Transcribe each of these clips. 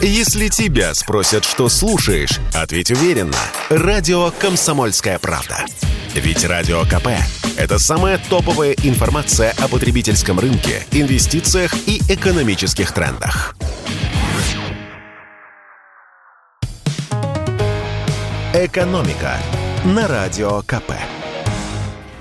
Если тебя спросят, что слушаешь, ответь уверенно. Радио «Комсомольская правда». Ведь Радио КП – это самая топовая информация о потребительском рынке, инвестициях и экономических трендах. «Экономика» на Радио КП.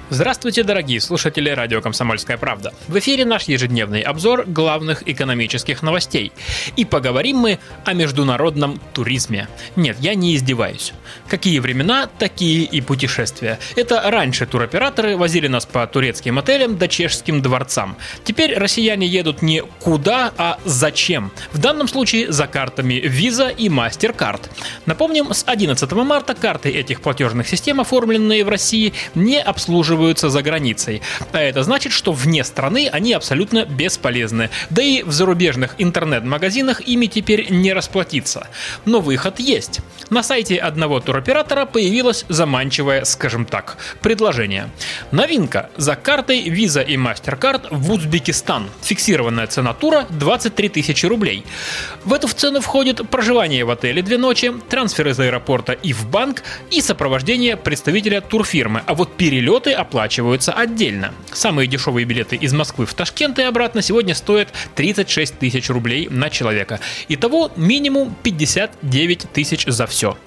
Здравствуйте, дорогие слушатели радио «Комсомольская правда». В эфире наш ежедневный обзор главных экономических новостей. И поговорим мы о международном туризме. Нет, я не издеваюсь. Какие времена, такие и путешествия. Это раньше туроператоры возили нас по турецким отелям да чешским дворцам. Теперь россияне едут не куда, а зачем. В данном случае за картами Visa и MasterCard. Напомним, с 11 марта карты этих платежных систем, оформленные в России, не обслуживают обслуживаются за границей. А это значит, что вне страны они абсолютно бесполезны. Да и в зарубежных интернет-магазинах ими теперь не расплатиться. Но выход есть. На сайте одного туроператора появилось заманчивое, скажем так, предложение. Новинка. За картой Visa и MasterCard в Узбекистан. Фиксированная цена тура 23 тысячи рублей. В эту цену входит проживание в отеле две ночи, трансфер из аэропорта и в банк и сопровождение представителя турфирмы. А вот перелеты оплачиваются отдельно. Самые дешевые билеты из Москвы в Ташкент и обратно сегодня стоят 36 тысяч рублей на человека. Итого минимум 59 тысяч за все.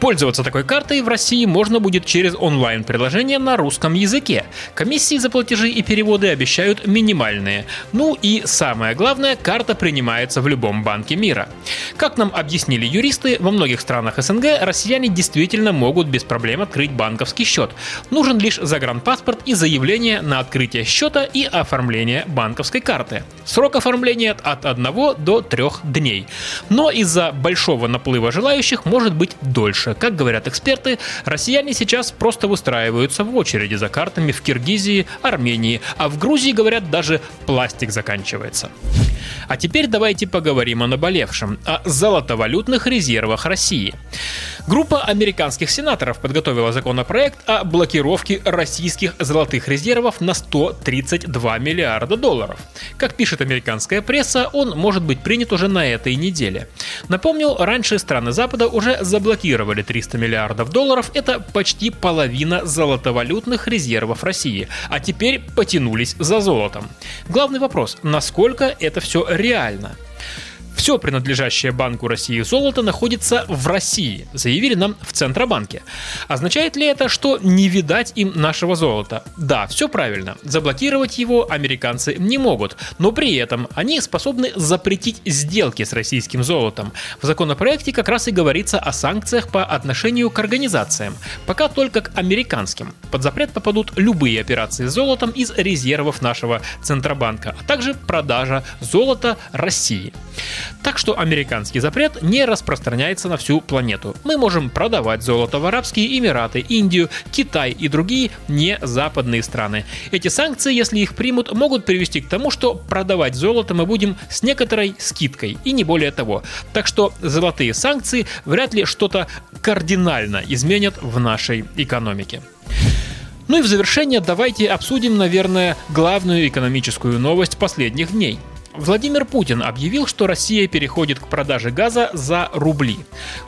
Пользоваться такой картой в России можно будет через онлайн-приложение на русском языке. Комиссии за платежи и переводы обещают минимальные. Ну и самое главное, карта принимается в любом банке мира. Как нам объяснили юристы, во многих странах СНГ россияне действительно могут без проблем открыть банковский счет. Нужен лишь загранпаспорт и заявление на открытие счета и оформление банковской карты. Срок оформления от 1 до 3 дней. Но из-за большого наплыва желающих может быть дольше. Как говорят эксперты, россияне сейчас просто выстраиваются в очереди за картами в Киргизии, Армении, а в Грузии, говорят, даже пластик заканчивается. А теперь давайте поговорим о наболевшем, о золотовалютных резервах России. Группа американских сенаторов подготовила законопроект о блокировке российских золотых резервов на 132 миллиарда долларов. Как пишет американская пресса, он может быть принят уже на этой неделе. Напомню, раньше страны Запада уже заблокировали 300 миллиардов долларов, это почти половина золотовалютных резервов России, а теперь потянулись за золотом. Главный вопрос, насколько это все реально? Все принадлежащее Банку России золото находится в России, заявили нам в Центробанке. Означает ли это, что не видать им нашего золота? Да, все правильно. Заблокировать его американцы не могут, но при этом они способны запретить сделки с российским золотом. В законопроекте как раз и говорится о санкциях по отношению к организациям, пока только к американским. Под запрет попадут любые операции с золотом из резервов нашего Центробанка, а также продажа золота России. Так что американский запрет не распространяется на всю планету. Мы можем продавать золото в Арабские Эмираты, Индию, Китай и другие не западные страны. Эти санкции, если их примут, могут привести к тому, что продавать золото мы будем с некоторой скидкой и не более того. Так что золотые санкции вряд ли что-то кардинально изменят в нашей экономике. Ну и в завершение давайте обсудим, наверное, главную экономическую новость последних дней – Владимир Путин объявил, что Россия переходит к продаже газа за рубли.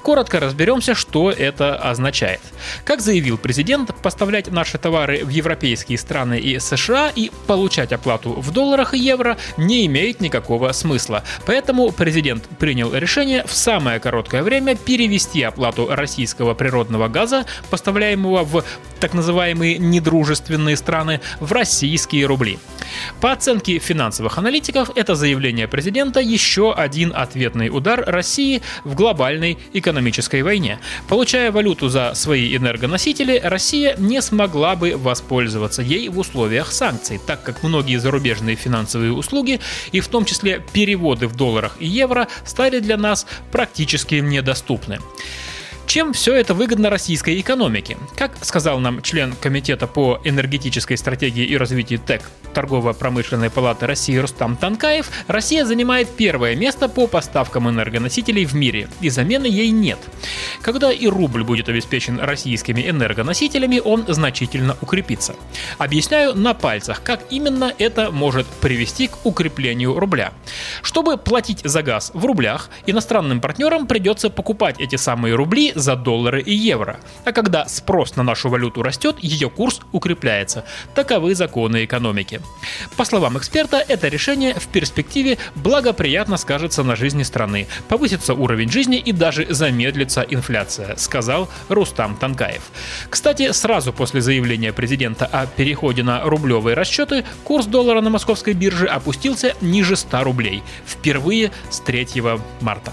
Коротко разберемся, что это означает. Как заявил президент, поставлять наши товары в европейские страны и США и получать оплату в долларах и евро не имеет никакого смысла. Поэтому президент принял решение в самое короткое время перевести оплату российского природного газа, поставляемого в так называемые недружественные страны, в российские рубли. По оценке финансовых аналитиков, это заявление президента еще один ответный удар России в глобальной экономической войне. Получая валюту за свои энергоносители, Россия не смогла бы воспользоваться ей в условиях санкций, так как многие зарубежные финансовые услуги, и в том числе переводы в долларах и евро, стали для нас практически недоступны. Чем все это выгодно российской экономике? Как сказал нам член Комитета по энергетической стратегии и развитию ТЭК Торгово-промышленной палаты России Рустам Танкаев, Россия занимает первое место по поставкам энергоносителей в мире, и замены ей нет. Когда и рубль будет обеспечен российскими энергоносителями, он значительно укрепится. Объясняю на пальцах, как именно это может привести к укреплению рубля. Чтобы платить за газ в рублях, иностранным партнерам придется покупать эти самые рубли за доллары и евро. А когда спрос на нашу валюту растет, ее курс укрепляется. Таковы законы экономики. По словам эксперта, это решение в перспективе благоприятно скажется на жизни страны, повысится уровень жизни и даже замедлится инфляция, сказал Рустам Танкаев. Кстати, сразу после заявления президента о переходе на рублевые расчеты, курс доллара на московской бирже опустился ниже 100 рублей. Впервые с 3 марта.